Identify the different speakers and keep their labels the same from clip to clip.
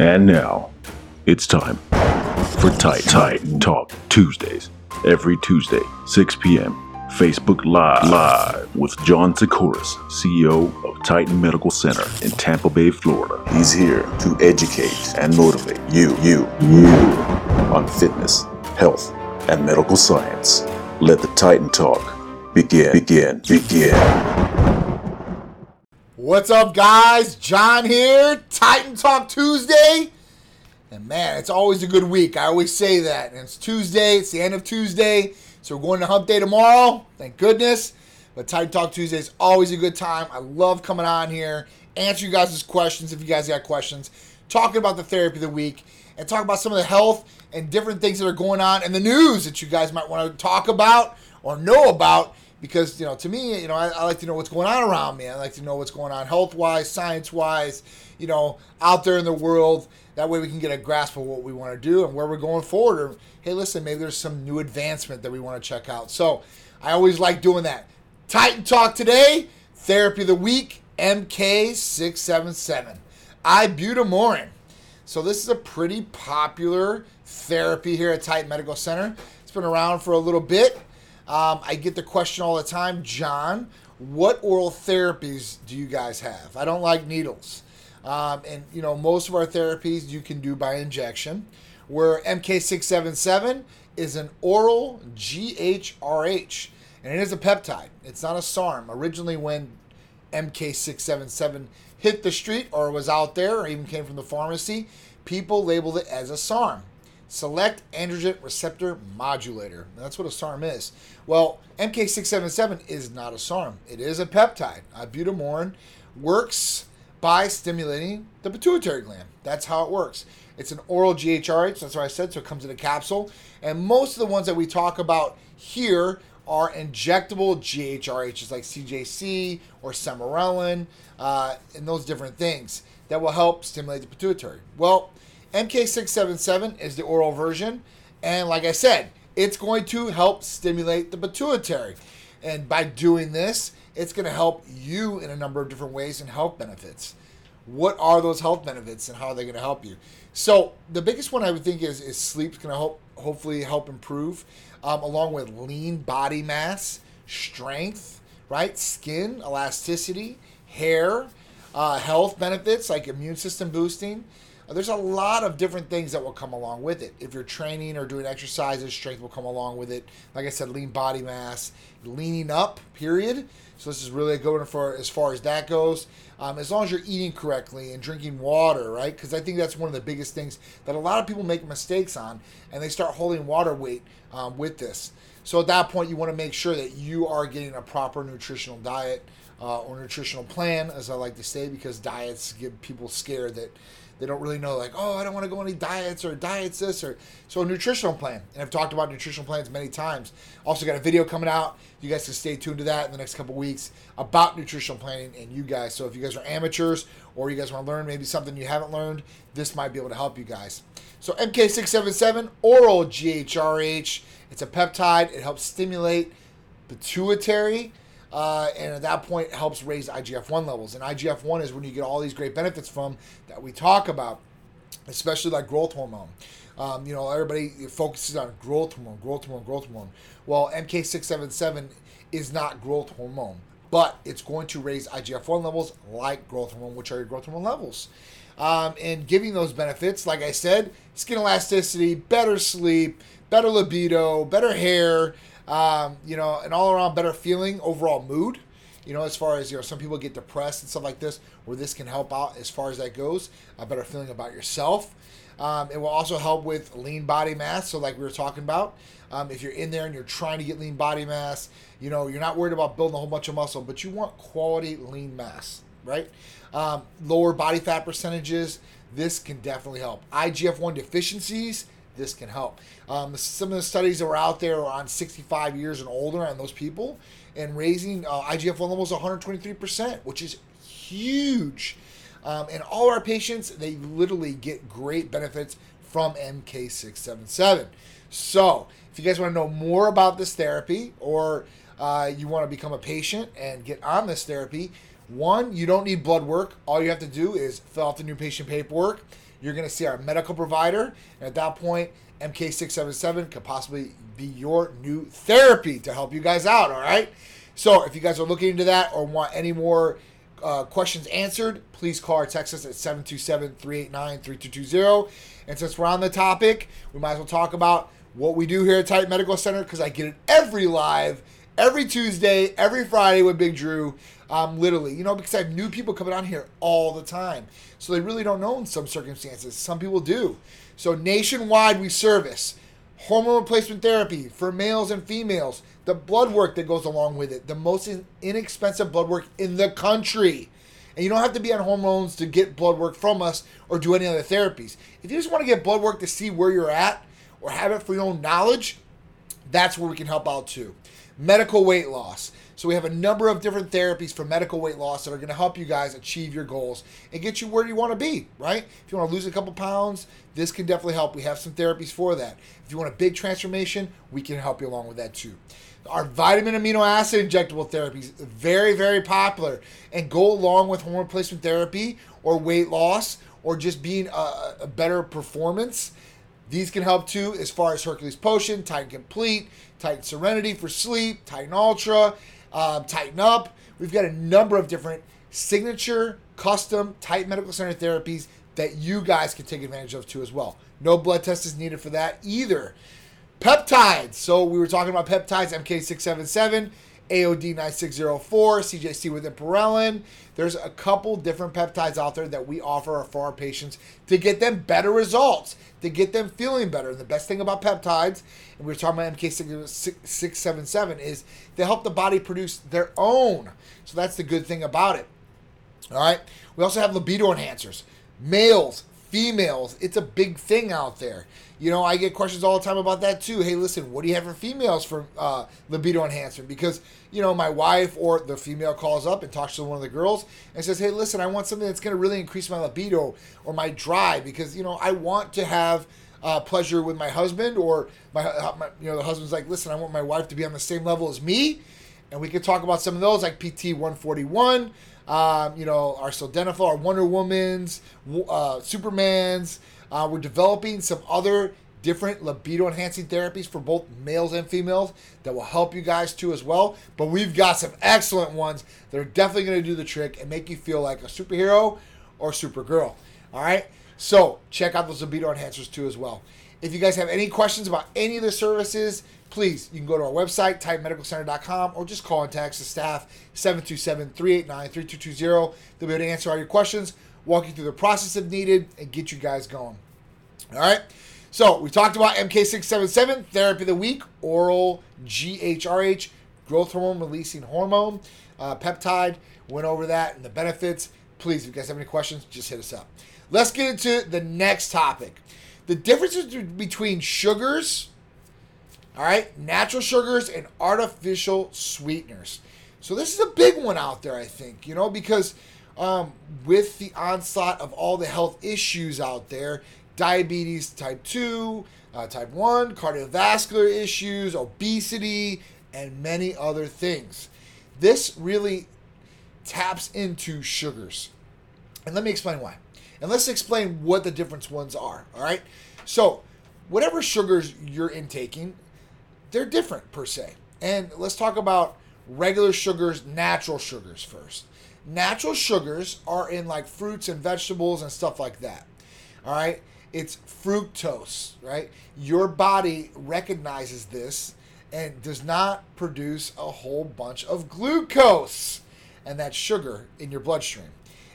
Speaker 1: And now, it's time for Titan, Titan Talk Tuesdays. Every Tuesday, 6 p.m. Facebook Live, Live with John Sikoris, CEO of Titan Medical Center in Tampa Bay, Florida. He's here to educate and motivate you, you, you on fitness, health, and medical science. Let the Titan Talk begin, begin, begin.
Speaker 2: What's up, guys? John here, Titan Talk Tuesday. And man, it's always a good week. I always say that. And it's Tuesday, it's the end of Tuesday. So we're going to Hump Day tomorrow. Thank goodness. But Titan Talk Tuesday is always a good time. I love coming on here, answer you guys' questions if you guys got questions, talking about the therapy of the week, and talk about some of the health and different things that are going on in the news that you guys might want to talk about or know about because you know to me you know I, I, like to know what's going on around me. I like to know what's going on health wise science wise you know out there in the world. That way we can get a grasp of what we want to do and where we're going forward or hey listen maybe there's some new advancement that we want to check out. So i always like doing that. Titan talk today therapy of the week mk677 ibutamoren so this is a pretty popular therapy here at titan medical center. It's been around for a little bit um, I get the question all the time, John, what oral therapies do you guys have? I don't like needles. Um, and, you know, most of our therapies you can do by injection, where MK677 is an oral GHRH, and it is a peptide. It's not a SARM. Originally, when MK677 hit the street or was out there or even came from the pharmacy, people labeled it as a SARM. Select Androgen Receptor Modulator. That's what a SARM is. Well, MK677 is not a SARM. It is a peptide. Ibutamoren works by stimulating the pituitary gland. That's how it works. It's an oral GHRH. That's what I said. So it comes in a capsule. And most of the ones that we talk about here are injectable GHRHs like CJC or Sermorelin uh, and those different things that will help stimulate the pituitary. Well, MK677 is the oral version. And like I said, it's going to help stimulate the pituitary. And by doing this, it's going to help you in a number of different ways and health benefits. What are those health benefits and how are they going to help you? So the biggest one I would think is, sleep is sleep's going to help hopefully help improve, um, along with lean body mass, strength, right, skin elasticity, hair, uh, health benefits like immune system boosting, there's a lot of different things that will come along with it. If you're training or doing exercises, strength will come along with it. Like I said, lean body mass, leaning up, period. So this is really a good one for as far as that goes. Um, as long as you're eating correctly and drinking water, right? Because I think that's one of the biggest things that a lot of people make mistakes on, and they start holding water weight um, with this. So at that point, you want to make sure that you are getting a proper nutritional diet uh, or nutritional plan, as I like to say, because diets give people scared that they don't really know like oh i don't want to go any diets or diets this or so a nutritional plan and i've talked about nutritional plans many times. Also got a video coming out. You guys can stay tuned to that in the next couple weeks about nutritional planning and you guys. So if you guys are amateurs or you guys want to learn maybe something you haven't learned this might be able to help you guys. So mk677 oral ghrh it's a peptide. It helps stimulate pituitary uh, and at that point, helps raise IGF 1 levels. And IGF 1 is when you get all these great benefits from that we talk about, especially like growth hormone. Um, you know, everybody focuses on growth hormone, growth hormone, growth hormone. Well, MK677 is not growth hormone, but it's going to raise IGF 1 levels like growth hormone, which are your growth hormone levels. Um, and giving those benefits, like I said, skin elasticity, better sleep, better libido, better hair, um, you know, an all around better feeling, overall mood. You know, as far as you know, some people get depressed and stuff like this, where this can help out as far as that goes. A better feeling about yourself. Um, it will also help with lean body mass. So, like we were talking about, um, if you're in there and you're trying to get lean body mass, you know, you're not worried about building a whole bunch of muscle, but you want quality lean mass, right? Um, lower body fat percentages. This can definitely help. IGF 1 deficiencies this can help. Um, some of the studies that were out there are on 65 years and older on those people, and raising uh, IGF 1 levels 123%, which is huge. Um, and all our patients, they literally get great benefits from MK677. So, if you guys want to know more about this therapy or uh, you want to become a patient and get on this therapy, One, you don't need blood work. All you have to do is fill out the new patient paperwork. You're going to see our medical provider. And at that point, MK677 could possibly be your new therapy to help you guys out. All right. So if you guys are looking into that or want any more uh, questions answered, please call or text us at 727 389 3220. And since we're on the topic, we might as well talk about what we do here at Titan Medical Center because I get it every live, every Tuesday, every Friday with Big Drew. Um, literally, you know, because I have new people coming on here all the time. So they really don't know in some circumstances. Some people do. So nationwide, we service hormone replacement therapy for males and females, the blood work that goes along with it, the most inexpensive blood work in the country. And you don't have to be on hormones to get blood work from us or do any other therapies. If you just want to get blood work to see where you're at or have it for your own knowledge, that's where we can help out too. Medical weight loss. So we have a number of different therapies for medical weight loss that are going to help you guys achieve your goals and get you where you want to be, right? If you want to lose a couple pounds, this can definitely help. We have some therapies for that. If you want a big transformation, we can help you along with that too. Our vitamin amino acid injectable therapies very very popular and go along with hormone replacement therapy or weight loss or just being a, a better performance. These can help too as far as Hercules Potion, Titan Complete, Titan Serenity for sleep, Titan Ultra, uh, Tighten Up. We've got a number of different signature, custom Titan Medical Center therapies that you guys can take advantage of too as well. No blood test is needed for that either. Peptides. So we were talking about peptides, MK677, AOD 9604, CJC with Ipamorelin. There's a couple different peptides out there that we offer for our patients to get them better results, to get them feeling better. And the best thing about peptides, and we were talking about MK677, is they help the body produce their own. So that's the good thing about it. All right. We also have libido enhancers. Males, females, it's a big thing out there. You know, I get questions all the time about that too. Hey, listen, what do you have for females for uh, libido enhancement? Because, you know, my wife or the female calls up and talks to one of the girls and says, hey, listen, I want something that's going to really increase my libido or my drive because, you know, I want to have uh, pleasure with my husband or my, uh, my, you know, the husband's like, listen, I want my wife to be on the same level as me. And we could talk about some of those like PT 141, um, you know, our Sildenafil, our Wonder Woman's, uh, Superman's, uh, we're developing some other different libido enhancing therapies for both males and females that will help you guys too as well. But we've got some excellent ones that are definitely going to do the trick and make you feel like a superhero or supergirl. All right. So check out those libido enhancers too as well. If you guys have any questions about any of the services, please, you can go to our website, titanmedicalcenter.com, or just call and text the staff, 727-389-3220. They'll be able to answer all your questions walk you through the process if needed, and get you guys going. All right. So we talked about MK677, therapy of the week, oral GHRH, growth hormone releasing hormone, uh, peptide. Went over that and the benefits. Please, if you guys have any questions, just hit us up. Let's get into the next topic. The differences between sugars, all right, natural sugars and artificial sweeteners. So this is a big one out there, I think, you know, because um, with the onslaught of all the health issues out there diabetes type 2, uh, type 1, cardiovascular issues, obesity, and many other things. This really taps into sugars. And let me explain why. And let's explain what the different ones are. All right. So, whatever sugars you're intaking, they're different per se. And let's talk about regular sugars, natural sugars first natural sugars are in like fruits and vegetables and stuff like that. All right? It's fructose, right? Your body recognizes this and does not produce a whole bunch of glucose and that sugar in your bloodstream.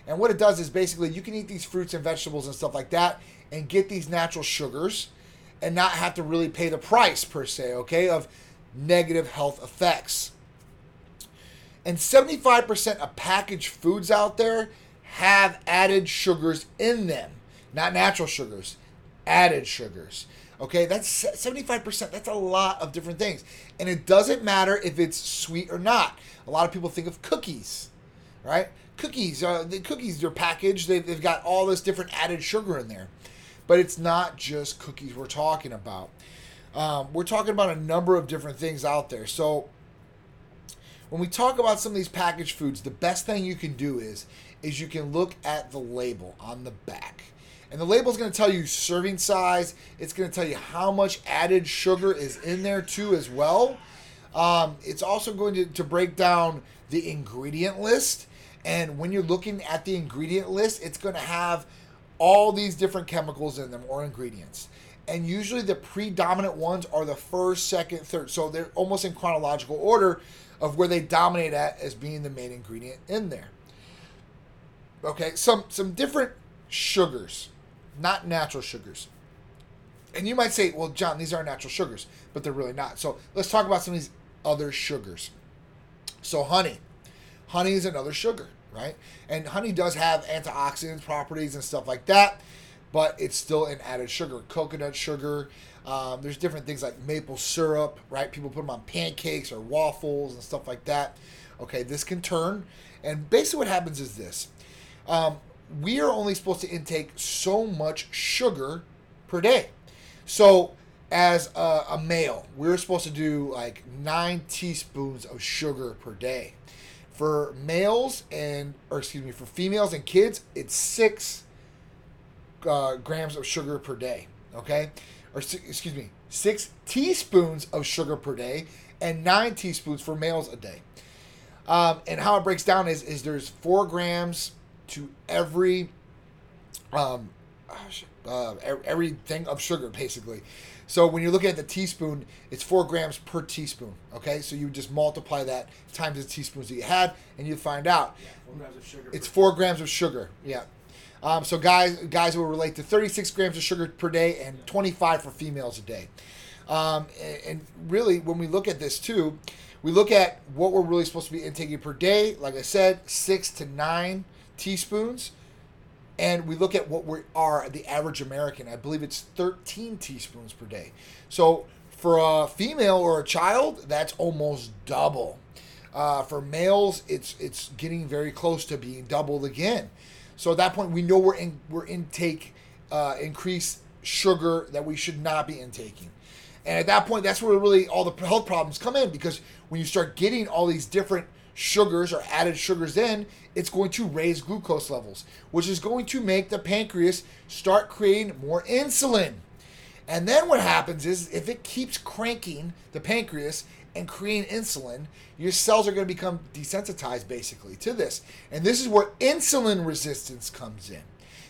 Speaker 2: And what it does is basically you can eat these fruits and vegetables and stuff like that and get these natural sugars and not have to really pay the price per se, okay, of negative health effects. And 75% of packaged foods out there have added sugars in them, not natural sugars, added sugars. Okay, that's 75%. That's a lot of different things. And it doesn't matter if it's sweet or not. A lot of people think of cookies, right? Cookies, uh, the cookies, they're packaged, they've, they've got all this different added sugar in there. But it's not just cookies we're talking about. Um, we're talking about a number of different things out there. So when we talk about some of these packaged foods, the best thing you can do is is you can look at the label on the back. And the label is going to tell you serving size. It's going to tell you how much added sugar is in there too as well. Um, it's also going to, to break down the ingredient list. And when you're looking at the ingredient list, it's going to have all these different chemicals in them or ingredients. And usually the predominant ones are the first, second, third. So they're almost in chronological order of where they dominate at as being the main ingredient in there. Okay, some some different sugars, not natural sugars. And you might say, well, John, these are natural sugars, but they're really not. So let's talk about some of these other sugars. So honey. Honey is another sugar, right? And honey does have antioxidant properties and stuff like that, but it's still an added sugar. Coconut sugar. Um, there's different things like maple syrup, right? People put them on pancakes or waffles and stuff like that. Okay, this can turn. And basically, what happens is this um, we are only supposed to intake so much sugar per day. So, as a, a, male, we're supposed to do like nine teaspoons of sugar per day. For males and, or excuse me, for females and kids, it's six uh, grams of sugar per day. Okay, or excuse me, six teaspoons of sugar per day, and nine teaspoons for males a day. Um, and how it breaks down is is there's four grams to every um, uh, everything of sugar basically. So when you're looking at the teaspoon, it's four grams per teaspoon. Okay, so you just multiply that times the teaspoons that you had, and you find out.
Speaker 3: Yeah, four grams of sugar.
Speaker 2: It's four grams of sugar. Yeah. Um, so guys, guys will relate to 36 grams of sugar per day and 25 for females a day. Um, and, and really, when we look at this too, we look at what we're really supposed to be intaking per day. Like I said, six to nine teaspoons. And we look at what we are, the average American. I believe it's 13 teaspoons per day. So for a female or a child, that's almost double. Uh, for males, it's it's getting very close to being doubled again. So at that point, we know we're in we're intake uh, increased sugar that we should not be intaking. And at that point, that's where really all the health problems come in because when you start getting all these different sugars or added sugars in, it's going to raise glucose levels, which is going to make the pancreas start creating more insulin. And then what happens is if it keeps cranking the pancreas and creating insulin, your cells are going to become desensitized basically to this. And this is where insulin resistance comes in.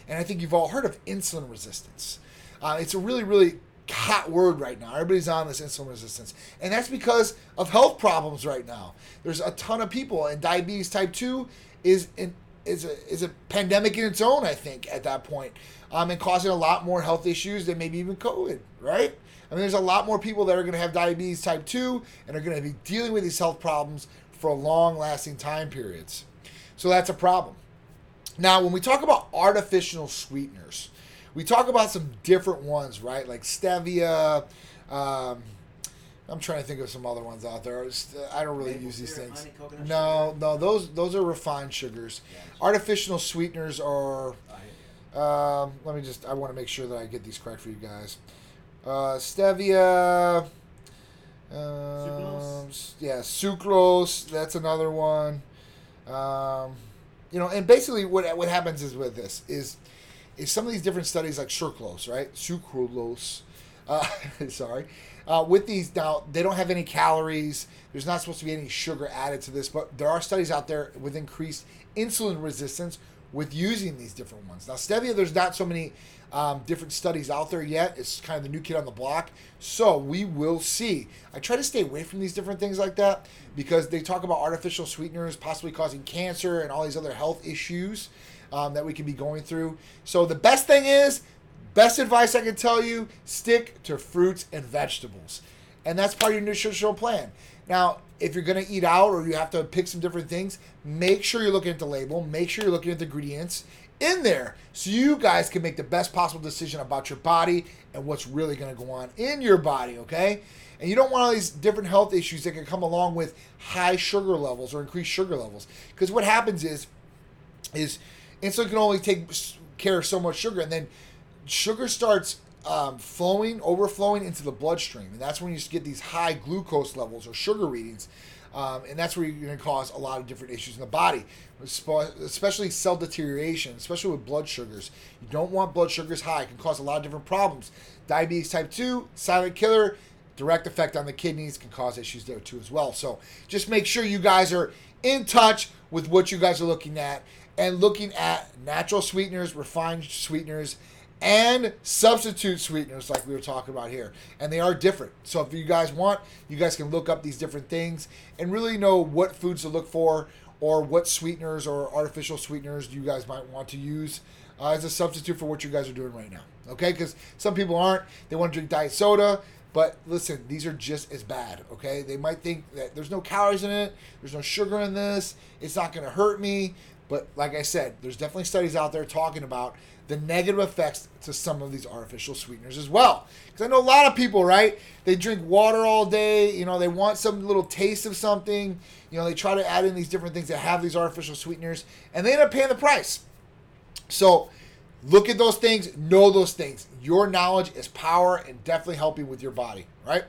Speaker 2: And I think you've all heard of insulin resistance. Uh, it's a really, really hot word right now. Everybody's on this insulin resistance. And that's because of health problems right now. There's a ton of people, and diabetes type 2 is in, is a, is a pandemic in its own, I think, at that point, um, and causing a lot more health issues than maybe even COVID, right? I mean, there's a lot more people that are going to have diabetes type 2 and are going to be dealing with these health problems for long lasting time periods. So that's a problem. Now, when we talk about artificial sweeteners, we talk about some different ones, right? Like stevia. Um, I'm trying to think of some other ones out there. I don't really Maple use these things. Honey, no, sugar. no, those those are refined sugars. Yeah, Artificial sweeteners are. Um, let me just. I want to make sure that I get these correct for you guys. Uh, stevia. Um, sucrose. Yeah, sucrose. That's another one. Um, you know, and basically what what happens is with this is is some of these different studies like sucralose, right? Sucralose. Uh, sorry. Uh, with these now, they don't have any calories. There's not supposed to be any sugar added to this, but there are studies out there with increased insulin resistance with using these different ones. Now, stevia, there's not so many um, different studies out there yet. It's kind of the new kid on the block. So we will see. I try to stay away from these different things like that because they talk about artificial sweeteners possibly causing cancer and all these other health issues um, that we can be going through. So the best thing is, best advice I can tell you, stick to fruits and vegetables. And that's part of your nutritional plan. Now, if you're going to eat out or you have to pick some different things, make sure you're looking at the label, make sure you're looking at the ingredients in there so you guys can make the best possible decision about your body and what's really going to go on in your body, okay? And you don't want all these different health issues that can come along with high sugar levels or increased sugar levels. Because what happens is is insulin can only take care of so much sugar, and then sugar starts um, flowing, overflowing into the bloodstream, and that's when you get these high glucose levels or sugar readings. Um, and that's where you're going to cause a lot of different issues in the body, especially cell deterioration, especially with blood sugars. You don't want blood sugars high; it can cause a lot of different problems. Diabetes type two, silent killer, direct effect on the kidneys can cause issues there too as well. So just make sure you guys are in touch with what you guys are looking at and looking at natural sweeteners, refined sweeteners and substitute sweeteners like we were talking about here. And they are different. So if you guys want you guys can look up these different things and really know what foods to look for or what sweeteners or artificial sweeteners you guys might want to use uh, as a substitute for what you guys are doing right now. Okay? Because some people aren't. They want to drink diet soda but listen these are just as bad okay? They might think that there's no calories in it there's no sugar in this it's not going to hurt me but like i said there's definitely studies out there talking about the negative effects to some of these artificial sweeteners as well. Because I know a lot of people, right? They drink water all day. You know, they want some little taste of something. You know, they try to add in these different things that have these artificial sweeteners, and they end up paying the price. So, look at those things, know those things. Your knowledge is power and definitely helping with your body, right?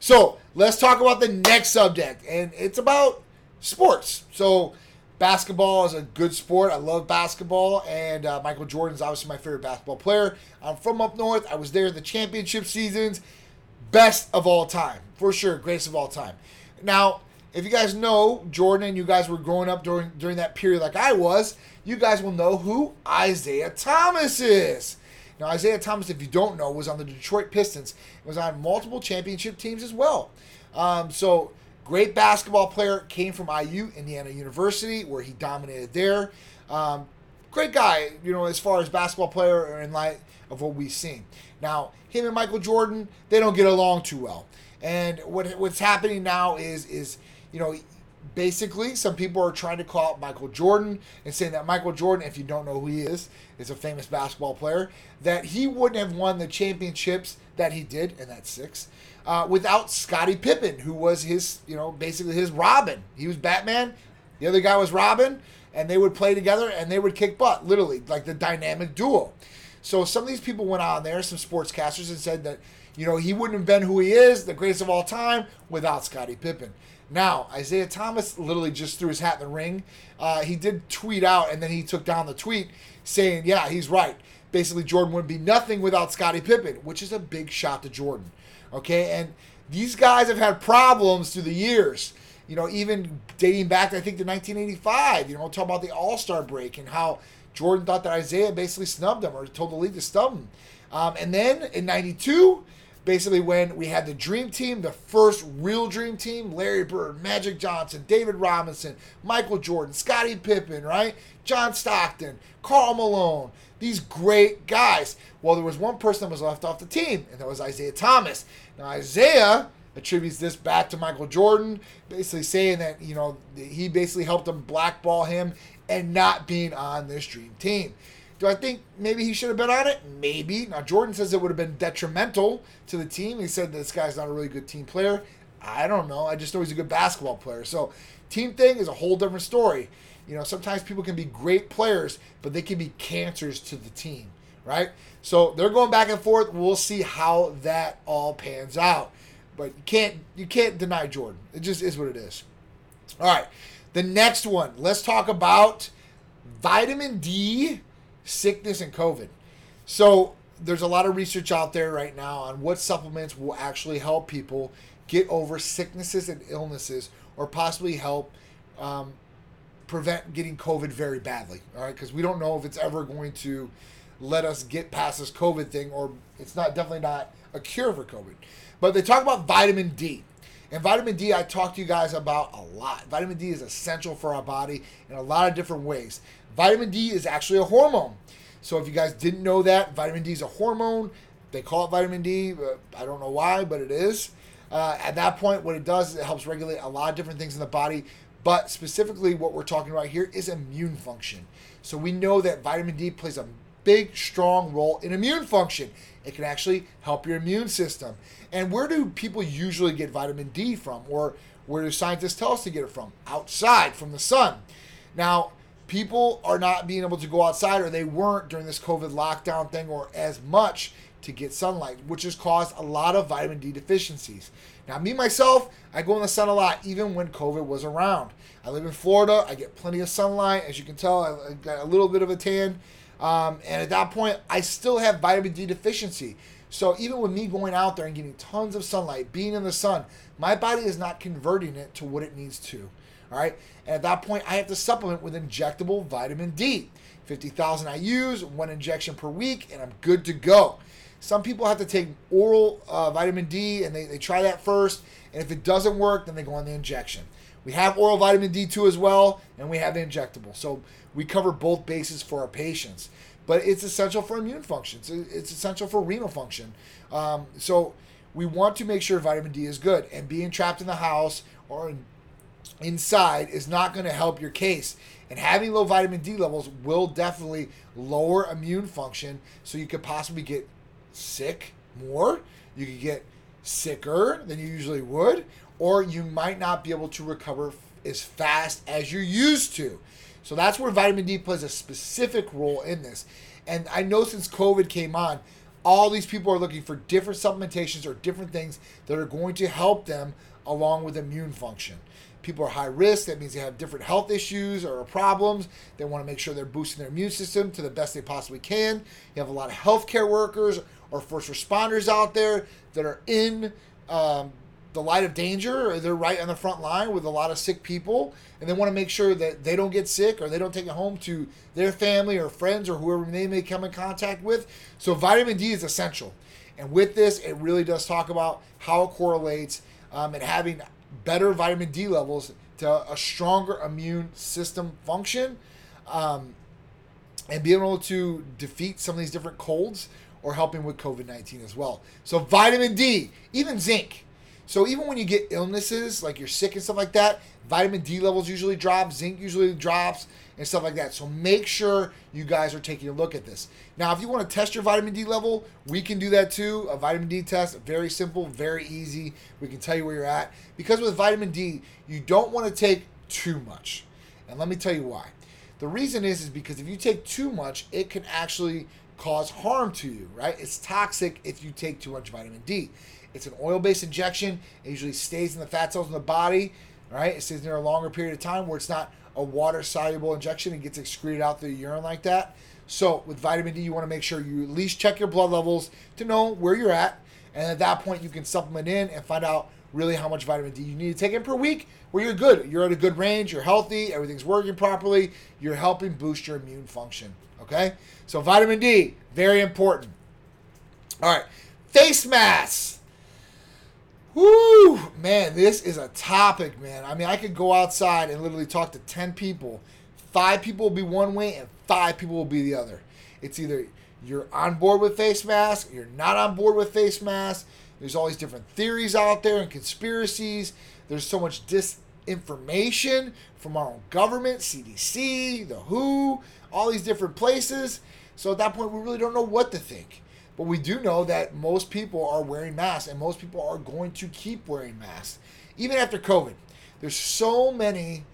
Speaker 2: So, let's talk about the next subject, and it's about sports. So, Basketball is a good sport. I love basketball, and uh, Michael Jordan is obviously my favorite basketball player. I'm from up north. I was there in the championship seasons. Best of all time, for sure. Greatest of all time. Now, if you guys know Jordan and you guys were growing up during during that period like I was, you guys will know who Isiah Thomas is. Now, Isiah Thomas, if you don't know, was on the Detroit Pistons. Was on multiple championship teams as well. Um, so Great basketball player, came from IU, Indiana University, where he dominated there. Um, great guy, you know, as far as basketball player in light of what we've seen. Now, him and Michael Jordan, they don't get along too well. And what what's happening now is is you know basically some people are trying to call out Michael Jordan and saying that Michael Jordan, if you don't know who he is, is a famous basketball player, that he wouldn't have won the championships that he did, and that's six, uh, without Scottie Pippen, who was his, you know, basically his Robin. He was Batman, the other guy was Robin, and they would play together and they would kick butt, literally, like the dynamic duo. So some of these people went on there, some sportscasters, and said that, you know, he wouldn't have been who he is, the greatest of all time, without Scottie Pippen. Now, Isiah Thomas literally just threw his hat in the ring. Uh, he did tweet out, and then he took down the tweet saying, yeah, he's right. Basically, Jordan wouldn't be nothing without Scottie Pippen, which is a big shot to Jordan. Okay, and these guys have had problems through the years. You know, even dating back, I think, to 1985. You know, we'll talk about the All Star break and how Jordan thought that Isiah basically snubbed him or told the league to snub him. Um, and then in '92, basically when we had the Dream Team, the first real Dream Team, Larry Bird, Magic Johnson, David Robinson, Michael Jordan, Scottie Pippen, right? John Stockton, Karl Malone, these great guys. Well, there was one person that was left off the team, and that was Isiah Thomas. Now, Isiah attributes this back to Michael Jordan, basically saying that, you know, he basically helped him blackball him and not being on this dream team. Do I think maybe he should have been on it? Maybe. Now, Jordan says it would have been detrimental to the team. He said this guy's not a really good team player. I don't know. I just know he's a good basketball player. So, team thing is a whole different story. You know, sometimes people can be great players, but they can be cancers to the team, right? So they're going back and forth. We'll see how that all pans out. But you can't you can't deny Jordan. It just is what it is. All right. The next one, let's talk about vitamin D, sickness, and COVID. So there's a lot of research out there right now on what supplements will actually help people get over sicknesses and illnesses or possibly help um, prevent getting COVID very badly. All right, because we don't know if it's ever going to let us get past this COVID thing, or it's not definitely not a cure for COVID. But they talk about vitamin D. And vitamin D, I talk to you guys about a lot. Vitamin D is essential for our body in a lot of different ways. Vitamin D is actually a hormone. So if you guys didn't know that, vitamin D is a hormone. They call it vitamin D. I don't know why, but it is. Uh, at that point, what it does is it helps regulate a lot of different things in the body. But specifically, what we're talking about here is immune function. So we know that vitamin D plays a big, strong role in immune function. It can actually help your immune system. And where do people usually get vitamin D from? Or where do scientists tell us to get it from? Outside, from the sun. Now, people are not being able to go outside, or they weren't during this COVID lockdown thing, or as much to get sunlight, which has caused a lot of vitamin D deficiencies. Now, me myself, I go in the sun a lot, even when COVID was around. I live in Florida. I get plenty of sunlight. As you can tell, I got a little bit of a tan. Um, and at that point, I still have vitamin D deficiency. So even with me going out there and getting tons of sunlight, being in the sun, my body is not converting it to what it needs to. All right. And at that point, I have to supplement with injectable vitamin D. 50,000 IUs, one injection per week, and I'm good to go. Some people have to take oral uh, vitamin D and they, they try that first. And if it doesn't work, then they go on the injection. We have oral vitamin D2 as well, and we have the injectable. So we cover both bases for our patients. But it's essential for immune function, it's, it's essential for renal function. Um, so we want to make sure vitamin D is good. And being trapped in the house or in, inside is not going to help your case. And having low vitamin D levels will definitely lower immune function. So you could possibly get sick more. You could get sicker than you usually would, or you might not be able to recover as fast as you're used to. So that's where vitamin D plays a specific role in this. And I know since COVID came on, all these people are looking for different supplementations or different things that are going to help them along with immune function. People are high risk, that means they have different health issues or problems. They want to make sure they're boosting their immune system to the best they possibly can. You have a lot of healthcare workers or first responders out there that are in um, the light of danger. They're right on the front line with a lot of sick people, and they want to make sure that they don't get sick or they don't take it home to their family or friends or whoever they may come in contact with. So, vitamin D is essential. And with this, it really does talk about how it correlates um, and having better vitamin D levels to a stronger immune system function um, and being able to defeat some of these different colds or helping with COVID 19 as well. So, vitamin D, even zinc. So, even when you get illnesses, like you're sick and stuff like that, vitamin D levels usually drop, zinc usually drops, and stuff like that. So, make sure you guys are taking a look at this. Now, if you want to test your vitamin D level, we can do that too. A vitamin D test, very simple, very easy. We can tell you where you're at. Because with vitamin D, you don't want to take too much. And let me tell you why. The reason is is because if you take too much, it can actually cause harm to you, right? It's toxic if you take too much vitamin D. It's an oil based injection. It usually stays in the fat cells in the body, right? It stays there a longer period of time where it's not a water soluble injection and gets excreted out through the urine like that. So, with vitamin D, you want to make sure you at least check your blood levels to know where you're at. And at that point, you can supplement in and find out really how much vitamin D you need to take in per week where you're good. You're at a good range, you're healthy, everything's working properly, you're helping boost your immune function. Okay? So vitamin D, very important. All right. Face masks. Woo! Man, this is a topic, man. I mean, I could go outside and literally talk to 10 people. Five people will be one way and five people will be the other. It's either you're on board with face masks, you're not on board with face masks. There's all these different theories out there and conspiracies. There's so much disinformation from our own government, CDC, the WHO, all these different places. So at that point, we really don't know what to think. But we do know that most people are wearing masks and most people are going to keep wearing masks, even after COVID. There's so many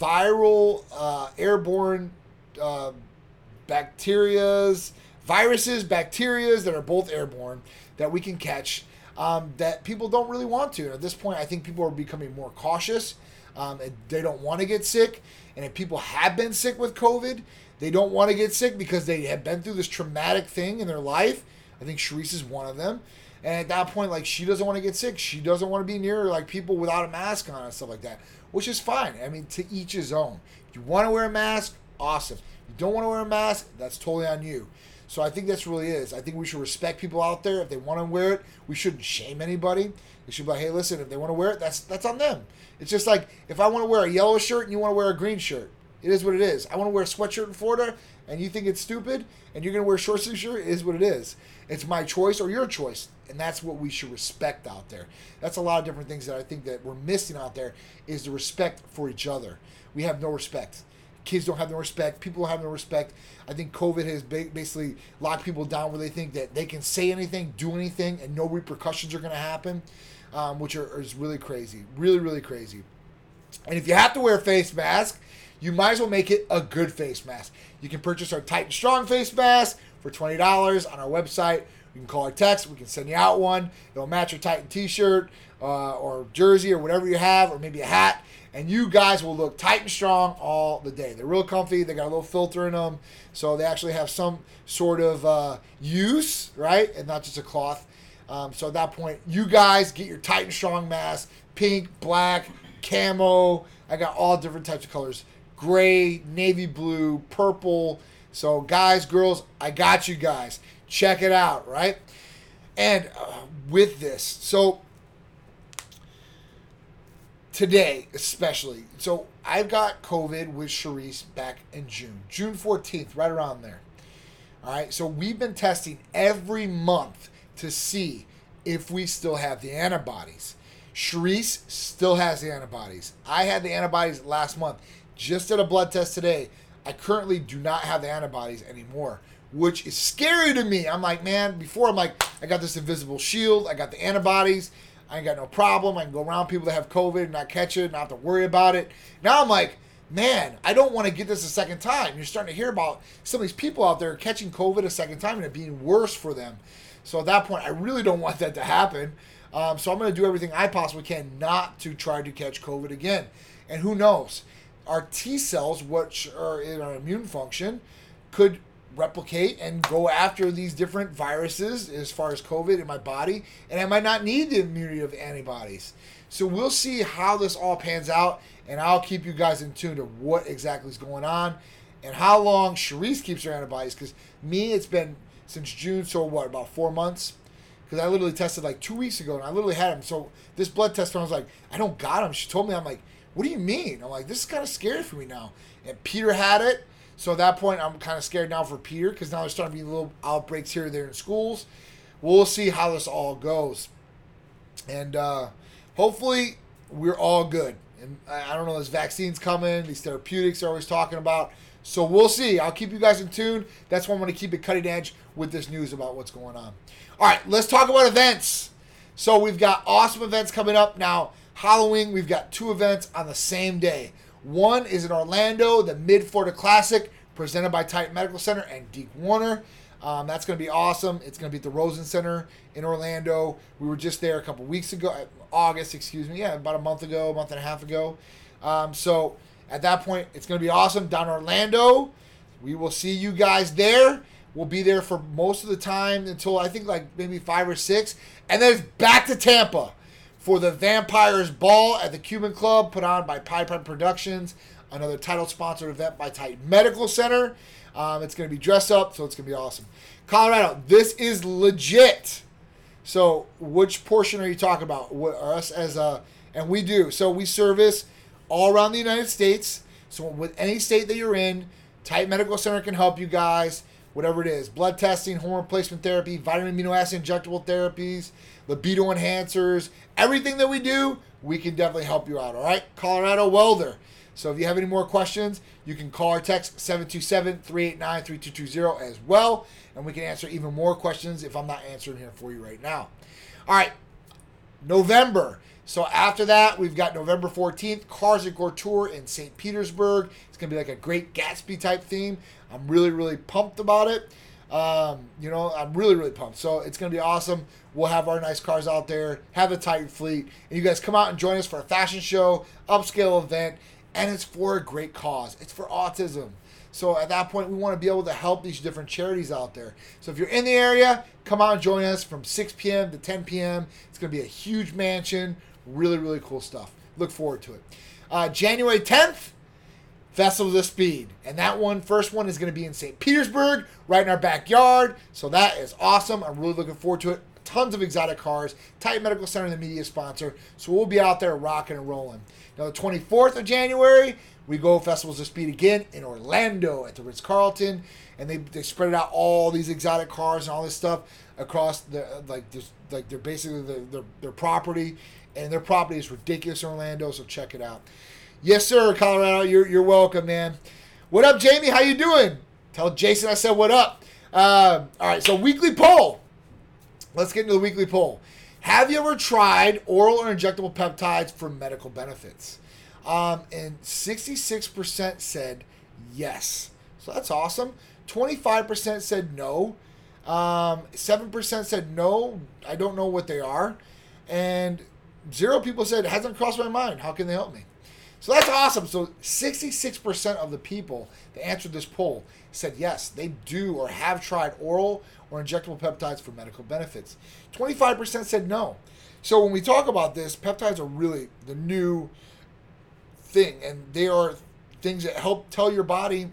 Speaker 2: viral, uh, airborne uh, bacterias, viruses, bacterias that are both airborne that we can catch um, that people don't really want to. And at this point, I think people are becoming more cautious. Um, they don't want to get sick. And if people have been sick with COVID, they don't want to get sick because they have been through this traumatic thing in their life. I think Sharice is one of them. And at that point, like she doesn't want to get sick. She doesn't want to be near like people without a mask on and stuff like that, which is fine. I mean, to each his own. If you want to wear a mask, awesome. If you don't want to wear a mask, that's totally on you. So I think that's really is. I think we should respect people out there. If they want to wear it, we shouldn't shame anybody. We should be like, hey, listen, if they want to wear it, that's that's on them. It's just like if I want to wear a yellow shirt and you want to wear a green shirt, it is what it is. I want to wear a sweatshirt in Florida and you think it's stupid and you're gonna wear a short sleeve shirt, it is what it is. It's my choice or your choice. And that's what we should respect out there. That's a lot of different things that I think that we're missing out there is the respect for each other. We have no respect kids don't have no respect. People have no respect. I think COVID has basically locked people down where they think that they can say anything, do anything, and no repercussions are going to happen, um, which are, is really crazy. Really, really crazy. And if you have to wear a face mask, you might as well make it a good face mask. You can purchase our Titan Strong face mask for $20 on our website, You can call or text. We can send you out one. It'll match your Titan T-shirt uh, or jersey or whatever you have, or maybe a hat. And you guys will look tight and strong all the day. They're real comfy. They got a little filter in them, so they actually have some sort of uh, use, right? And not just a cloth. Um, so at that point, you guys get your Titan strong mask, pink, black, camo. I got all different types of colors: gray, navy blue, purple. So guys, girls, I got you guys. Check it out, right? And uh, with this, so today especially. So I've got COVID with Sharice back in June, June 14th, right around there. All right, so we've been testing every month to see if we still have the antibodies. Sharice still has the antibodies. I had the antibodies last month. Just did a blood test today. I currently do not have the antibodies anymore, which is scary to me. I'm like, man, before I'm like, I got this invisible shield, I got the antibodies. I ain't got no problem. I can go around people that have COVID and not catch it, not have to worry about it. Now I'm like, man, I don't want to get this a second time. You're starting to hear about some of these people out there catching COVID a second time and it being worse for them. So at that point, I really don't want that to happen. Um, so I'm going to do everything I possibly can not to try to catch COVID again. And who knows? Our T cells, which are in our immune function, could replicate and go after these different viruses as far as COVID in my body, and I might not need the immunity of antibodies. So we'll see how this all pans out, and I'll keep you guys in tune to what exactly is going on and how long Sharice keeps her antibodies. Because me, it's been since June, so what, about four months? Because I literally tested like two weeks ago, and I literally had them. So this blood test, I was like, I don't got them. She told me, I'm like, what do you mean? I'm like, this is kind of scary for me now. And Peter had it. So at that point, I'm kind of scared now for Peter because now there's starting to be little outbreaks here and there in schools. We'll see how this all goes. And uh, hopefully, we're all good. And I don't know, there's vaccines coming, these therapeutics they're always talking about. So we'll see. I'll keep you guys in tune. That's why I'm going to keep it cutting edge with this news about what's going on. All right, let's talk about events. So we've got awesome events coming up now. Halloween, we've got two events on the same day. One is in Orlando, the Mid Florida Classic, presented by Titan Medical Center and Deke Warner. Um, that's going to be awesome. It's going to be at the Rosen Center in Orlando. We were just there a couple weeks ago, uh, August, excuse me, yeah, about a month ago, a month and a half ago. Um, so at that point, it's going to be awesome down Orlando. We will see you guys there. We'll be there for most of the time until I think like maybe five or six, and then it's back to Tampa for the Vampires Ball at the Cuban Club, put on by Pipe Productions, another title sponsored event by Titan Medical Center. Um, it's going to be dressed up, so it's going to be awesome. Colorado, this is legit. So, which portion are you talking about? What, us as a, and we do. So we service all around the United States. So with any state that you're in, Titan Medical Center can help you guys. Whatever it is, blood testing, hormone replacement therapy, vitamin amino acid injectable therapies, libido enhancers, everything that we do, we can definitely help you out. All right, Colorado Welder. So if you have any more questions, you can call or text 727-389-3220 as well, and we can answer even more questions if I'm not answering here for you right now. All right, November. So after that, we've got November 14th, Cars and Couture in St. Petersburg. It's going to be like a great Gatsby type theme. I'm really, really pumped about it. Um, you know, I'm really, really pumped. So it's going to be awesome. We'll have our nice cars out there, have a Titan fleet, and you guys come out and join us for a fashion show, upscale event, and it's for a great cause. It's for autism. So at that point, we want to be able to help these different charities out there. So if you're in the area, come out and join us from 6 p.m. to 10 p.m. It's going to be a huge mansion. Really, really cool stuff. Look forward to it. Uh, January 10th, Festival of the Speed. And that one, first one, is going to be in St. Petersburg, right in our backyard. So that is awesome. I'm really looking forward to it. Tons of exotic cars. Titan Medical Center, the media sponsor. So we'll be out there rocking and rolling. Now, the 24th of January, we go Festivals of Speed again in Orlando at the Ritz Carlton. And they, they spread out all these exotic cars and all this stuff across the like just like they're basically the, their, their property and their property is ridiculous in Orlando so check it out Yes, sir, Colorado. You're, you're welcome, man. What up, Jamie? How you doing? Tell Jason I said what up. Uh, all right, so weekly poll. Let's get into the weekly poll. Have you ever tried oral or injectable peptides for medical benefits? Um, and 66% said yes. So that's awesome. 25% said no. Um, 7% said no, I don't know what they are. And zero people said, it hasn't crossed my mind. How can they help me? So that's awesome. So 66% of the people that answered this poll said yes, they do or have tried oral or injectable peptides for medical benefits. 25% said no. So when we talk about this, peptides are really the new thing, and they are things that help tell your body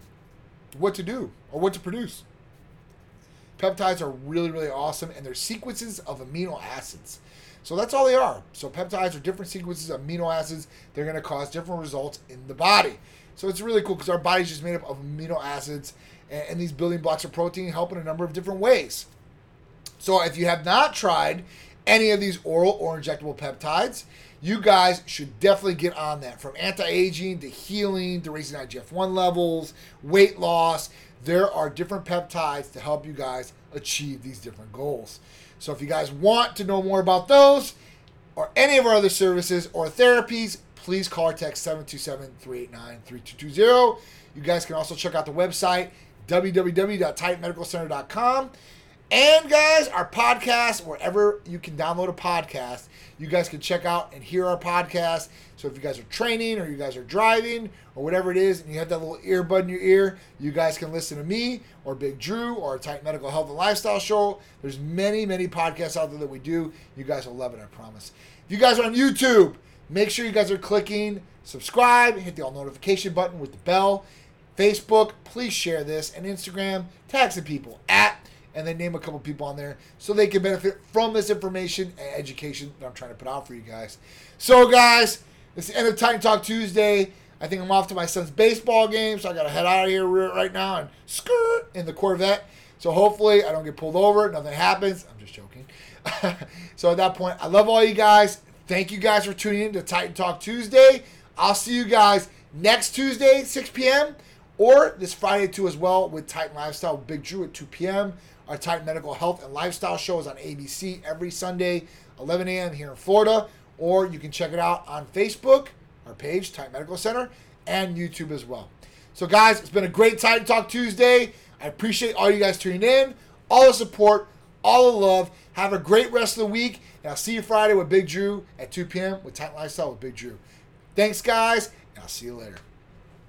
Speaker 2: what to do or what to produce. Peptides are really, really awesome, and they're sequences of amino acids. So that's all they are. So peptides are different sequences of amino acids. They're going to cause different results in the body. So it's really cool because our body's just made up of amino acids, and, and these building blocks of protein help in a number of different ways. So if you have not tried any of these oral or injectable peptides, you guys should definitely get on that. From anti-aging to healing to raising IGF-1 levels, weight loss, there are different peptides to help you guys achieve these different goals. So if you guys want to know more about those or any of our other services or therapies, please call or text 727-389-3220. You guys can also check out the website www.titanmedicalcenter.com. And guys, our podcast, wherever you can download a podcast, you guys can check out and hear our podcast. So if you guys are training or you guys are driving or whatever it is, and you have that little earbud in your ear, you guys can listen to me or Big Drew or Titan Medical Health and Lifestyle Show. There's many, many podcasts out there that we do. You guys will love it, I promise. If you guys are on YouTube, make sure you guys are clicking subscribe, hit the all notification button with the bell. Facebook, please share this, and Instagram, tag some people at and then name a couple people on there so they can benefit from this information and education that I'm trying to put out for you guys. So, guys, it's the end of Titan Talk Tuesday. I think I'm off to my son's baseball game, so I got to head out of here right now and skirt in the Corvette. So hopefully I don't get pulled over, nothing happens. I'm just joking. so at that point, I love all you guys. Thank you guys for tuning in to Titan Talk Tuesday. I'll see you guys next Tuesday, 6 p.m. or this Friday too as well with Titan Lifestyle Big Drew at 2 p.m. Our Titan Medical Health and Lifestyle show is on ABC every Sunday, 11 a.m. here in Florida. Or you can check it out on Facebook, our page, Titan Medical Center, and YouTube as well. So, guys, it's been a great Titan Talk Tuesday. I appreciate all you guys tuning in, all the support, all the love. Have a great rest of the week, and I'll see you Friday with Big Drew at 2 p.m. with Titan Lifestyle with Big Drew. Thanks, guys, and I'll see you later.